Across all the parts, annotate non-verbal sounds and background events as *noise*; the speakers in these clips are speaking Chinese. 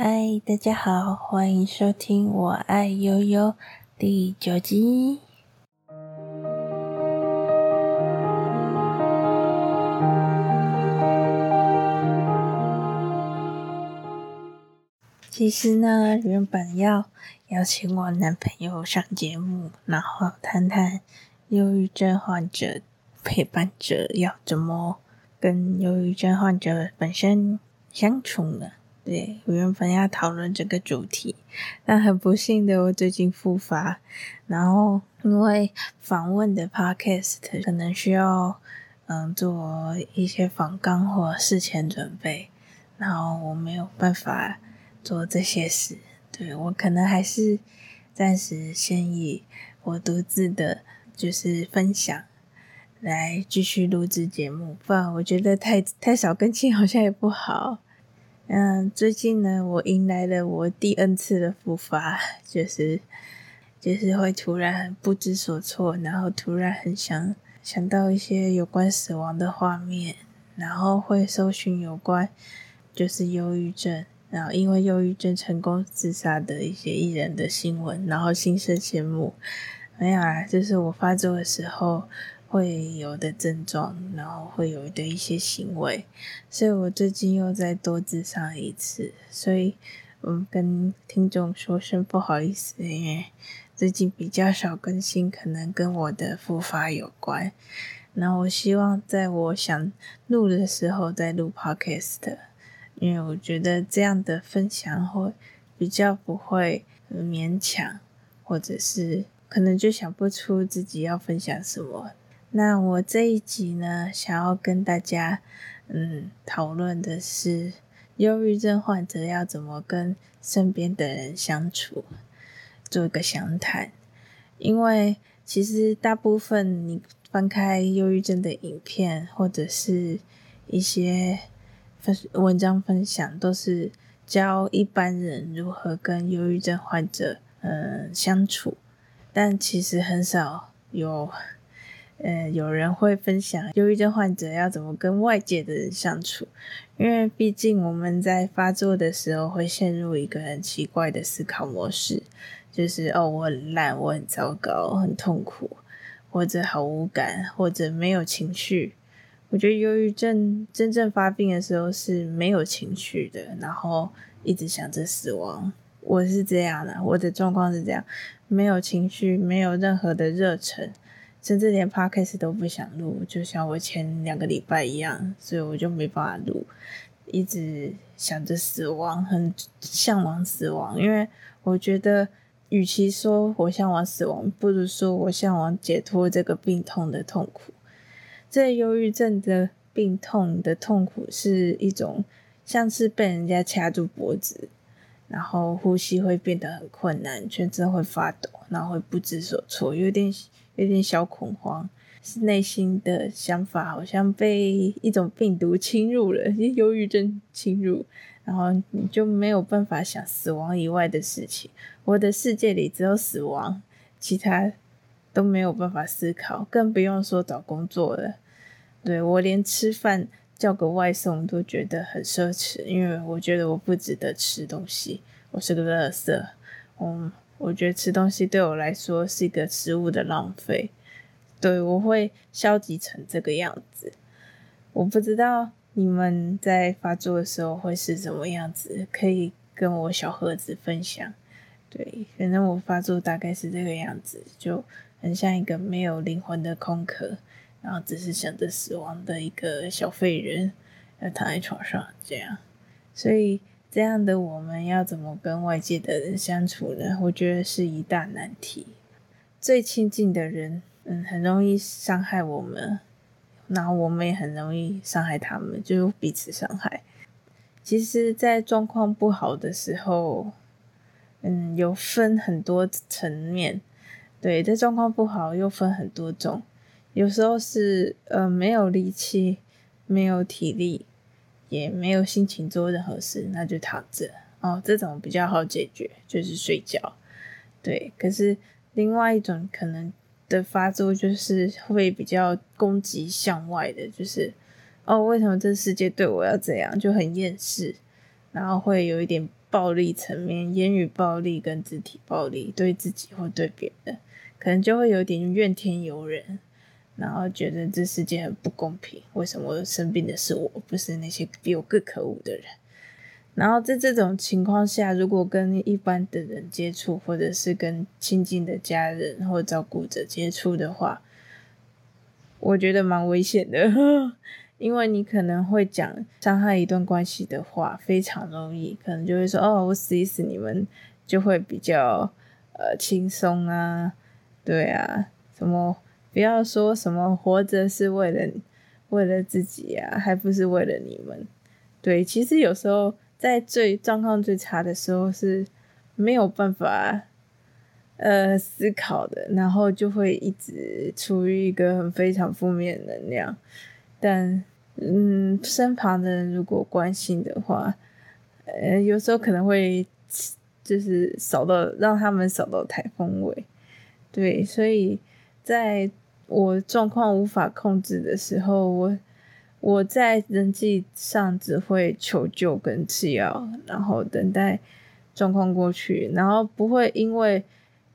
嗨，大家好，欢迎收听《我爱悠悠》第九集。其实呢，原本要邀请我男朋友上节目，然后谈谈忧郁症患者陪伴者要怎么跟忧郁症患者本身相处呢？对，我原本要讨论这个主题，但很不幸的，我最近复发，然后因为访问的 podcast 可能需要嗯做一些访纲或事前准备，然后我没有办法做这些事，对，我可能还是暂时先以我独自的，就是分享来继续录制节目，不然我觉得太太少更新好像也不好。嗯，最近呢，我迎来了我第 N 次的复发，就是就是会突然很不知所措，然后突然很想想到一些有关死亡的画面，然后会搜寻有关就是忧郁症，然后因为忧郁症成功自杀的一些艺人的新闻，然后心生羡慕。没有啊，就是我发作的时候。会有的症状，然后会有的一些行为，所以我最近又再多自杀一次，所以我跟听众说声不好意思，因为最近比较少更新，可能跟我的复发有关。那我希望在我想录的时候再录 Podcast，因为我觉得这样的分享会比较不会勉强，或者是可能就想不出自己要分享什么。那我这一集呢，想要跟大家，嗯，讨论的是忧郁症患者要怎么跟身边的人相处，做一个详谈。因为其实大部分你翻开忧郁症的影片，或者是一些分文章分享，都是教一般人如何跟忧郁症患者，嗯，相处，但其实很少有。呃，有人会分享忧郁症患者要怎么跟外界的人相处，因为毕竟我们在发作的时候会陷入一个很奇怪的思考模式，就是哦，我很烂，我很糟糕，很痛苦，或者毫无感，或者没有情绪。我觉得忧郁症真正发病的时候是没有情绪的，然后一直想着死亡。我是这样的，我的状况是这样，没有情绪，没有任何的热忱。甚至连 podcast 都不想录，就像我前两个礼拜一样，所以我就没办法录，一直想着死亡，很向往死亡。因为我觉得，与其说我向往死亡，不如说我向往解脱这个病痛的痛苦。这忧郁症的病痛的痛苦是一种，像是被人家掐住脖子，然后呼吸会变得很困难，全身会发抖，然后会不知所措，有点。有点小恐慌，是内心的想法好像被一种病毒侵入了，忧郁症侵入，然后你就没有办法想死亡以外的事情。我的世界里只有死亡，其他都没有办法思考，更不用说找工作了。对，我连吃饭叫个外送都觉得很奢侈，因为我觉得我不值得吃东西，我是个垃圾。嗯。我觉得吃东西对我来说是一个食物的浪费，对，我会消极成这个样子。我不知道你们在发作的时候会是什么样子，可以跟我小盒子分享。对，反正我发作大概是这个样子，就很像一个没有灵魂的空壳，然后只是想着死亡的一个小废人，要躺在床上这样，所以。这样的我们要怎么跟外界的人相处呢？我觉得是一大难题。最亲近的人，嗯，很容易伤害我们，然后我们也很容易伤害他们，就彼此伤害。其实，在状况不好的时候，嗯，有分很多层面。对，在状况不好又分很多种。有时候是呃没有力气，没有体力。也没有心情做任何事，那就躺着哦。这种比较好解决，就是睡觉。对，可是另外一种可能的发作，就是会比较攻击向外的，就是哦，为什么这世界对我要这样，就很厌世，然后会有一点暴力层面，言语暴力跟肢体暴力，对自己或对别人，可能就会有点怨天尤人，然后觉得这世界很不公平，为什么生病的是我，不是那些比我更可恶的人？然后在这种情况下，如果跟一般的人接触，或者是跟亲近的家人或照顾者接触的话，我觉得蛮危险的。*laughs* 因为你可能会讲伤害一段关系的话，非常容易，可能就会说：“哦，我死一死，你们就会比较呃轻松啊，对啊，什么不要说什么活着是为了为了自己啊，还不是为了你们。”对，其实有时候在最状况最差的时候是没有办法呃思考的，然后就会一直处于一个很非常负面能量。但，嗯，身旁的人如果关心的话，呃，有时候可能会就是扫到让他们扫到台风尾，对，所以在我状况无法控制的时候，我我在人际上只会求救跟吃药，然后等待状况过去，然后不会因为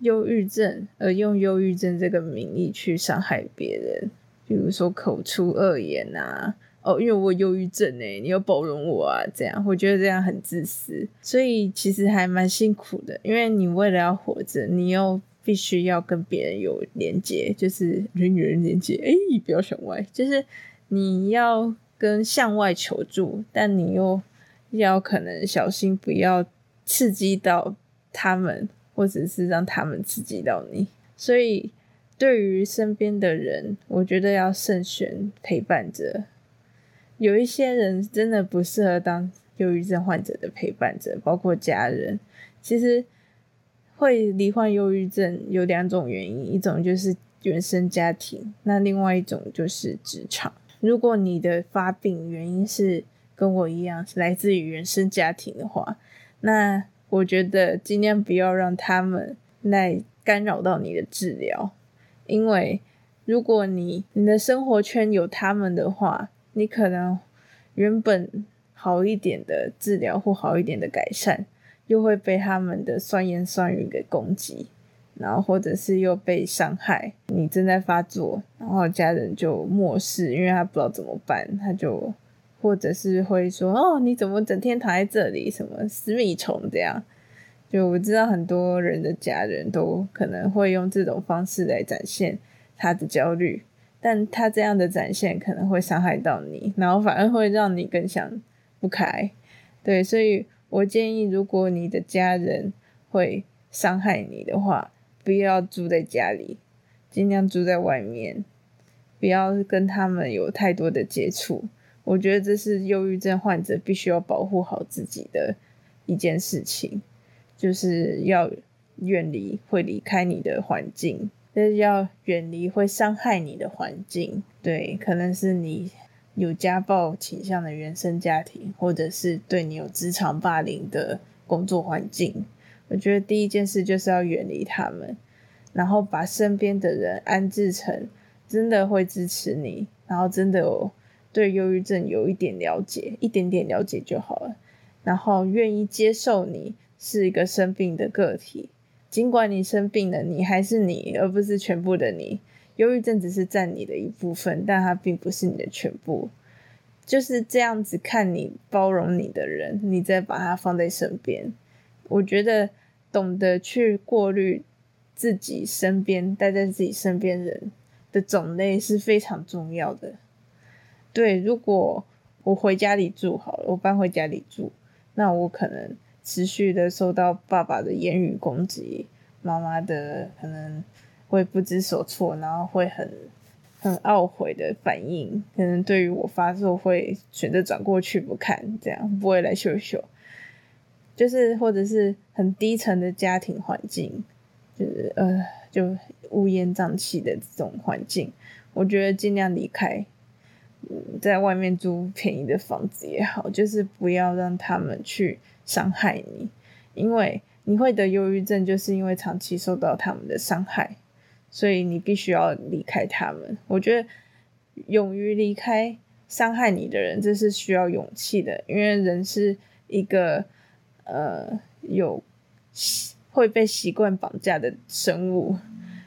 忧郁症而用忧郁症这个名义去伤害别人。比如说口出恶言啊，哦，因为我忧郁症诶，你要包容我啊，这样我觉得这样很自私，所以其实还蛮辛苦的，因为你为了要活着，你又必须要跟别人有连接，就是人与人连接，诶，不要向外，就是你要跟向外求助，但你又要可能小心不要刺激到他们，或者是让他们刺激到你，所以。对于身边的人，我觉得要慎选陪伴者。有一些人真的不适合当忧郁症患者的陪伴者，包括家人。其实会罹患忧郁症有两种原因，一种就是原生家庭，那另外一种就是职场。如果你的发病原因是跟我一样是来自于原生家庭的话，那我觉得尽量不要让他们来干扰到你的治疗。因为如果你你的生活圈有他们的话，你可能原本好一点的治疗或好一点的改善，又会被他们的酸言酸语给攻击，然后或者是又被伤害。你正在发作，然后家人就漠视，因为他不知道怎么办，他就或者是会说：“哦，你怎么整天躺在这里？什么死米虫这样。”就我知道很多人的家人都可能会用这种方式来展现他的焦虑，但他这样的展现可能会伤害到你，然后反而会让你更想不开。对，所以我建议，如果你的家人会伤害你的话，不要住在家里，尽量住在外面，不要跟他们有太多的接触。我觉得这是忧郁症患者必须要保护好自己的一件事情。就是要远离会离开你的环境，就是要远离会伤害你的环境。对，可能是你有家暴倾向的原生家庭，或者是对你有职场霸凌的工作环境。我觉得第一件事就是要远离他们，然后把身边的人安置成真的会支持你，然后真的有对忧郁症有一点了解，一点点了解就好了，然后愿意接受你。是一个生病的个体，尽管你生病了，你还是你，而不是全部的你。忧郁症只是占你的一部分，但它并不是你的全部。就是这样子看你、包容你的人，你再把它放在身边。我觉得懂得去过滤自己身边待在自己身边人的种类是非常重要的。对，如果我回家里住好了，我搬回家里住，那我可能。持续的受到爸爸的言语攻击，妈妈的可能会不知所措，然后会很很懊悔的反应，可能对于我发作会选择转过去不看，这样不会来秀秀，就是或者是很低沉的家庭环境，就是呃就乌烟瘴气的这种环境，我觉得尽量离开，嗯，在外面租便宜的房子也好，就是不要让他们去。伤害你，因为你会得忧郁症，就是因为长期受到他们的伤害，所以你必须要离开他们。我觉得勇于离开伤害你的人，这是需要勇气的，因为人是一个呃有会被习惯绑架的生物。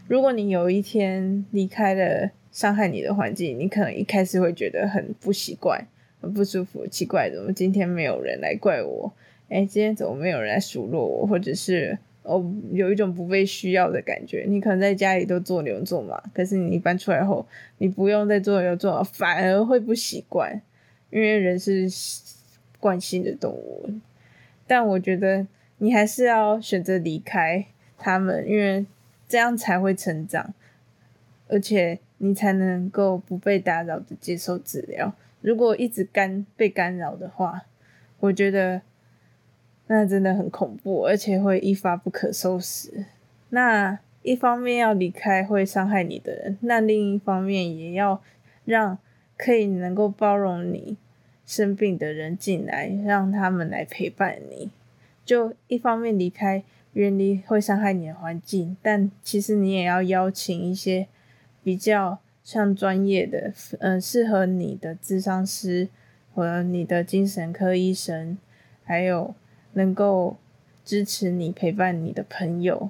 如果你有一天离开了伤害你的环境，你可能一开始会觉得很不习惯、很不舒服，奇怪，怎么今天没有人来怪我？哎，今天怎么没有人来数落我？或者是哦，有一种不被需要的感觉。你可能在家里都做牛做马，可是你一搬出来后，你不用再做牛做马，反而会不习惯，因为人是惯性的动物。但我觉得你还是要选择离开他们，因为这样才会成长，而且你才能够不被打扰的接受治疗。如果一直干被干扰的话，我觉得。那真的很恐怖，而且会一发不可收拾。那一方面要离开会伤害你的人，那另一方面也要让可以能够包容你生病的人进来，让他们来陪伴你。就一方面离开，远离会伤害你的环境，但其实你也要邀请一些比较像专业的，嗯、适合你的智商师和你的精神科医生，还有。能够支持你、陪伴你的朋友，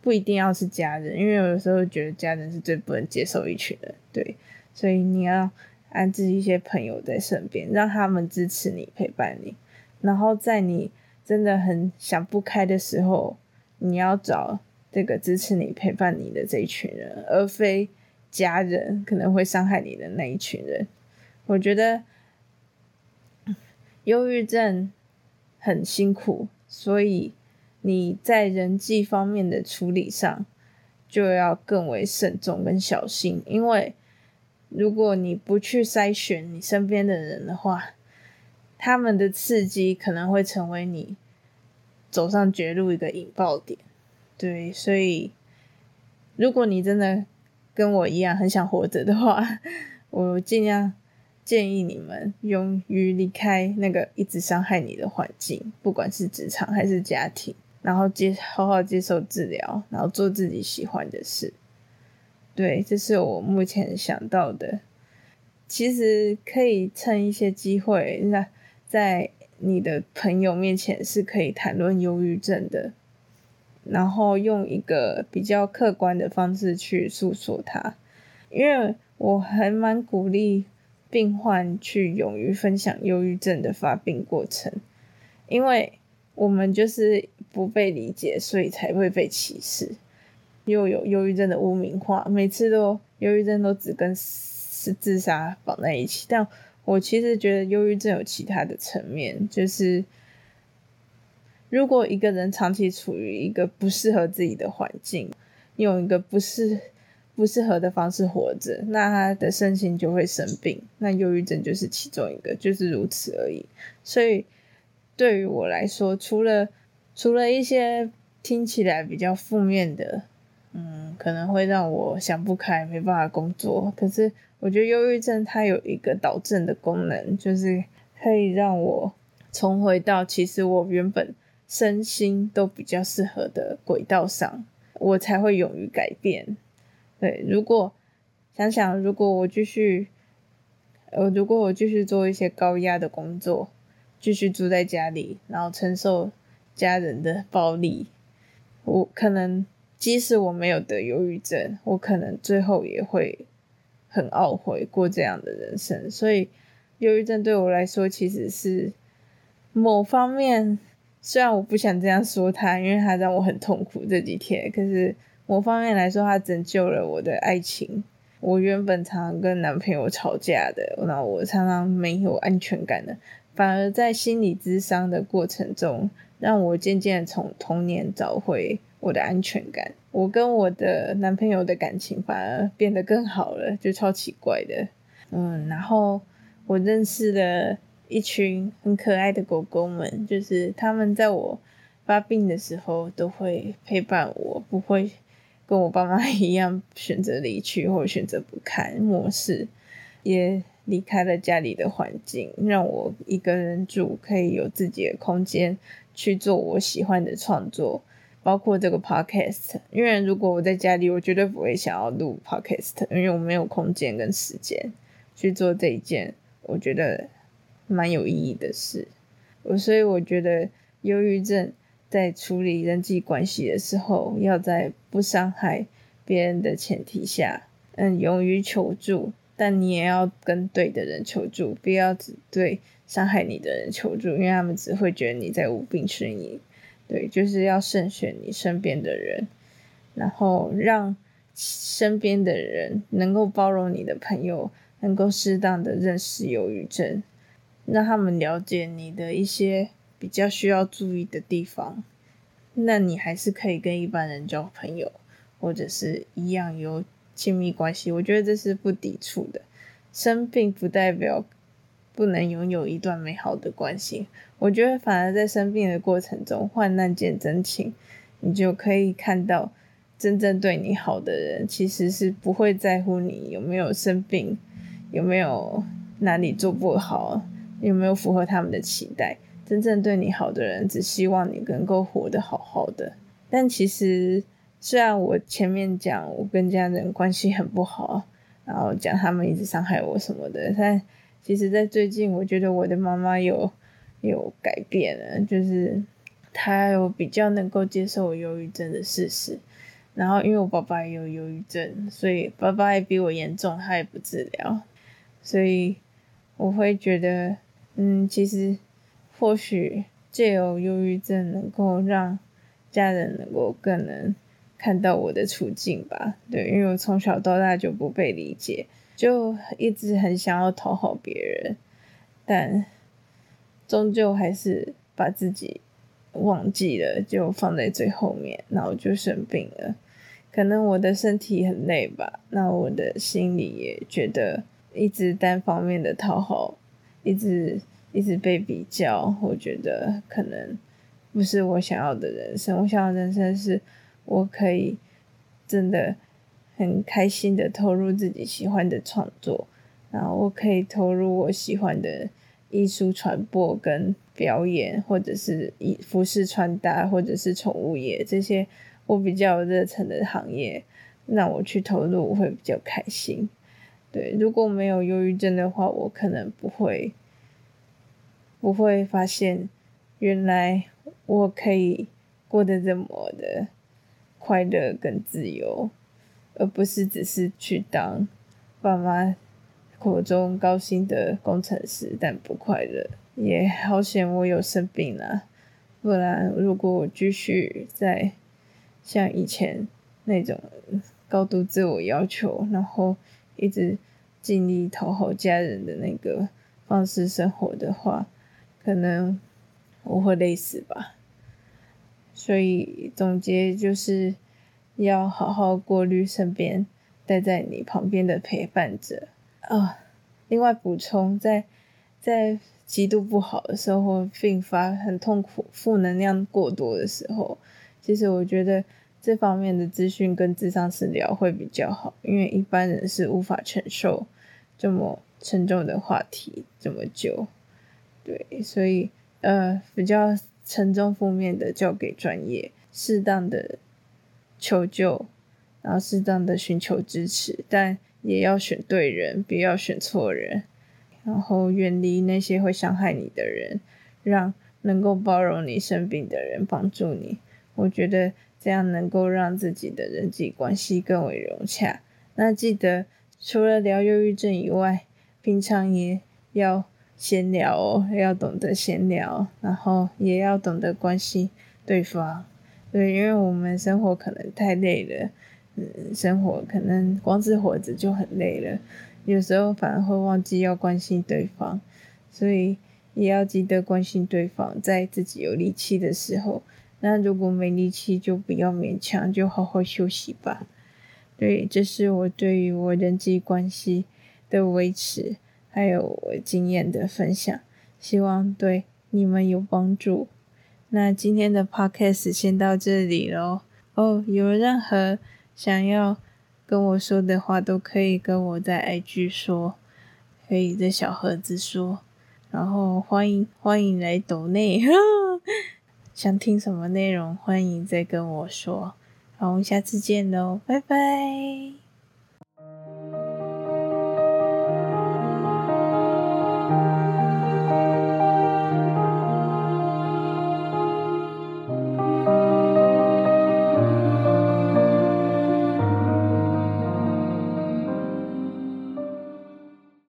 不一定要是家人，因为有时候觉得家人是最不能接受一群人，对，所以你要安置一些朋友在身边，让他们支持你、陪伴你，然后在你真的很想不开的时候，你要找这个支持你、陪伴你的这一群人，而非家人可能会伤害你的那一群人。我觉得忧郁症。很辛苦，所以你在人际方面的处理上就要更为慎重跟小心。因为如果你不去筛选你身边的人的话，他们的刺激可能会成为你走上绝路一个引爆点。对，所以如果你真的跟我一样很想活着的话，*laughs* 我尽量。建议你们勇于离开那个一直伤害你的环境，不管是职场还是家庭，然后接好好接受治疗，然后做自己喜欢的事。对，这是我目前想到的。其实可以趁一些机会，那在你的朋友面前是可以谈论忧郁症的，然后用一个比较客观的方式去诉说它，因为我还蛮鼓励。病患去勇于分享忧郁症的发病过程，因为我们就是不被理解，所以才会被歧视，又有忧郁症的污名化，每次都忧郁症都只跟是自杀绑在一起。但我其实觉得忧郁症有其他的层面，就是如果一个人长期处于一个不适合自己的环境，用一个不适。不适合的方式活着，那他的身心就会生病。那忧郁症就是其中一个，就是如此而已。所以对于我来说，除了除了一些听起来比较负面的，嗯，可能会让我想不开，没办法工作。可是我觉得忧郁症它有一个导正的功能，就是可以让我重回到其实我原本身心都比较适合的轨道上，我才会勇于改变。对，如果想想，如果我继续，呃，如果我继续做一些高压的工作，继续住在家里，然后承受家人的暴力，我可能即使我没有得忧郁症，我可能最后也会很懊悔过这样的人生。所以，忧郁症对我来说其实是某方面，虽然我不想这样说它，因为它让我很痛苦这几天，可是。某方面来说，他拯救了我的爱情。我原本常常跟男朋友吵架的，那我常常没有安全感的，反而在心理咨商的过程中，让我渐渐从童年找回我的安全感。我跟我的男朋友的感情反而变得更好了，就超奇怪的。嗯，然后我认识了一群很可爱的狗狗们，就是他们在我发病的时候都会陪伴我，不会。跟我爸妈 *laughs* 一样，选择离去或选择不看漠视，也离开了家里的环境，让我一个人住，可以有自己的空间去做我喜欢的创作，包括这个 podcast。因为如果我在家里，我绝对不会想要录 podcast，因为我没有空间跟时间去做这一件我觉得蛮有意义的事。我所以我觉得忧郁症在处理人际关系的时候，要在不伤害别人的前提下，嗯，勇于求助，但你也要跟对的人求助，不要只对伤害你的人求助，因为他们只会觉得你在无病呻吟。对，就是要慎选你身边的人，然后让身边的人能够包容你的朋友，能够适当的认识忧郁症，让他们了解你的一些比较需要注意的地方。那你还是可以跟一般人交朋友，或者是一样有亲密关系。我觉得这是不抵触的。生病不代表不能拥有一段美好的关系。我觉得反而在生病的过程中，患难见真情，你就可以看到真正对你好的人，其实是不会在乎你有没有生病，有没有哪里做不好，有没有符合他们的期待。真正对你好的人，只希望你能够活得好好的。但其实，虽然我前面讲我跟家人关系很不好，然后讲他们一直伤害我什么的，但其实，在最近，我觉得我的妈妈有。有改变了，就是她有比较能够接受我忧郁症的事实。然后，因为我爸爸也有忧郁症，所以爸爸也比我严重，他也不治疗。所以我会觉得，嗯，其实或许借由忧郁症能够让家人能够更能看到我的处境吧。对，因为我从小到大就不被理解，就一直很想要讨好别人，但。终究还是把自己忘记了，就放在最后面，然后就生病了。可能我的身体很累吧，那我的心里也觉得一直单方面的讨好，一直一直被比较，我觉得可能不是我想要的人生。我想要人生是，我可以真的很开心的投入自己喜欢的创作，然后我可以投入我喜欢的。艺术传播跟表演，或者是以服饰穿搭，或者是宠物业这些我比较热忱的行业，那我去投入我会比较开心。对，如果没有忧郁症的话，我可能不会不会发现原来我可以过得这么的快乐跟自由，而不是只是去当爸妈。口中高薪的工程师，但不快乐，也好险我有生病啊，不然如果我继续在像以前那种高度自我要求，然后一直尽力讨好家人的那个方式生活的话，可能我会累死吧。所以总结就是要好好过滤身边待在你旁边的陪伴者。啊，另外补充，在在极度不好的时候或病发很痛苦、负能量过多的时候，其实我觉得这方面的资讯跟智商私聊会比较好，因为一般人是无法承受这么沉重的话题这么久。对，所以呃，比较沉重负面的交给专业，适当的求救，然后适当的寻求支持，但。也要选对人，不要选错人，然后远离那些会伤害你的人，让能够包容你生病的人帮助你。我觉得这样能够让自己的人际关系更为融洽。那记得除了聊忧郁症以外，平常也要闲聊哦，要懂得闲聊，然后也要懂得关心对方。对，因为我们生活可能太累了。嗯，生活可能光是活着就很累了，有时候反而会忘记要关心对方，所以也要记得关心对方，在自己有力气的时候。那如果没力气，就不要勉强，就好好休息吧。对，这是我对于我人际关系的维持，还有我经验的分享，希望对你们有帮助。那今天的 podcast 先到这里喽。哦，有任何。想要跟我说的话，都可以跟我在 IG 说，可以在小盒子说，然后欢迎欢迎来抖内，*laughs* 想听什么内容，欢迎再跟我说，好，我们下次见喽，拜拜。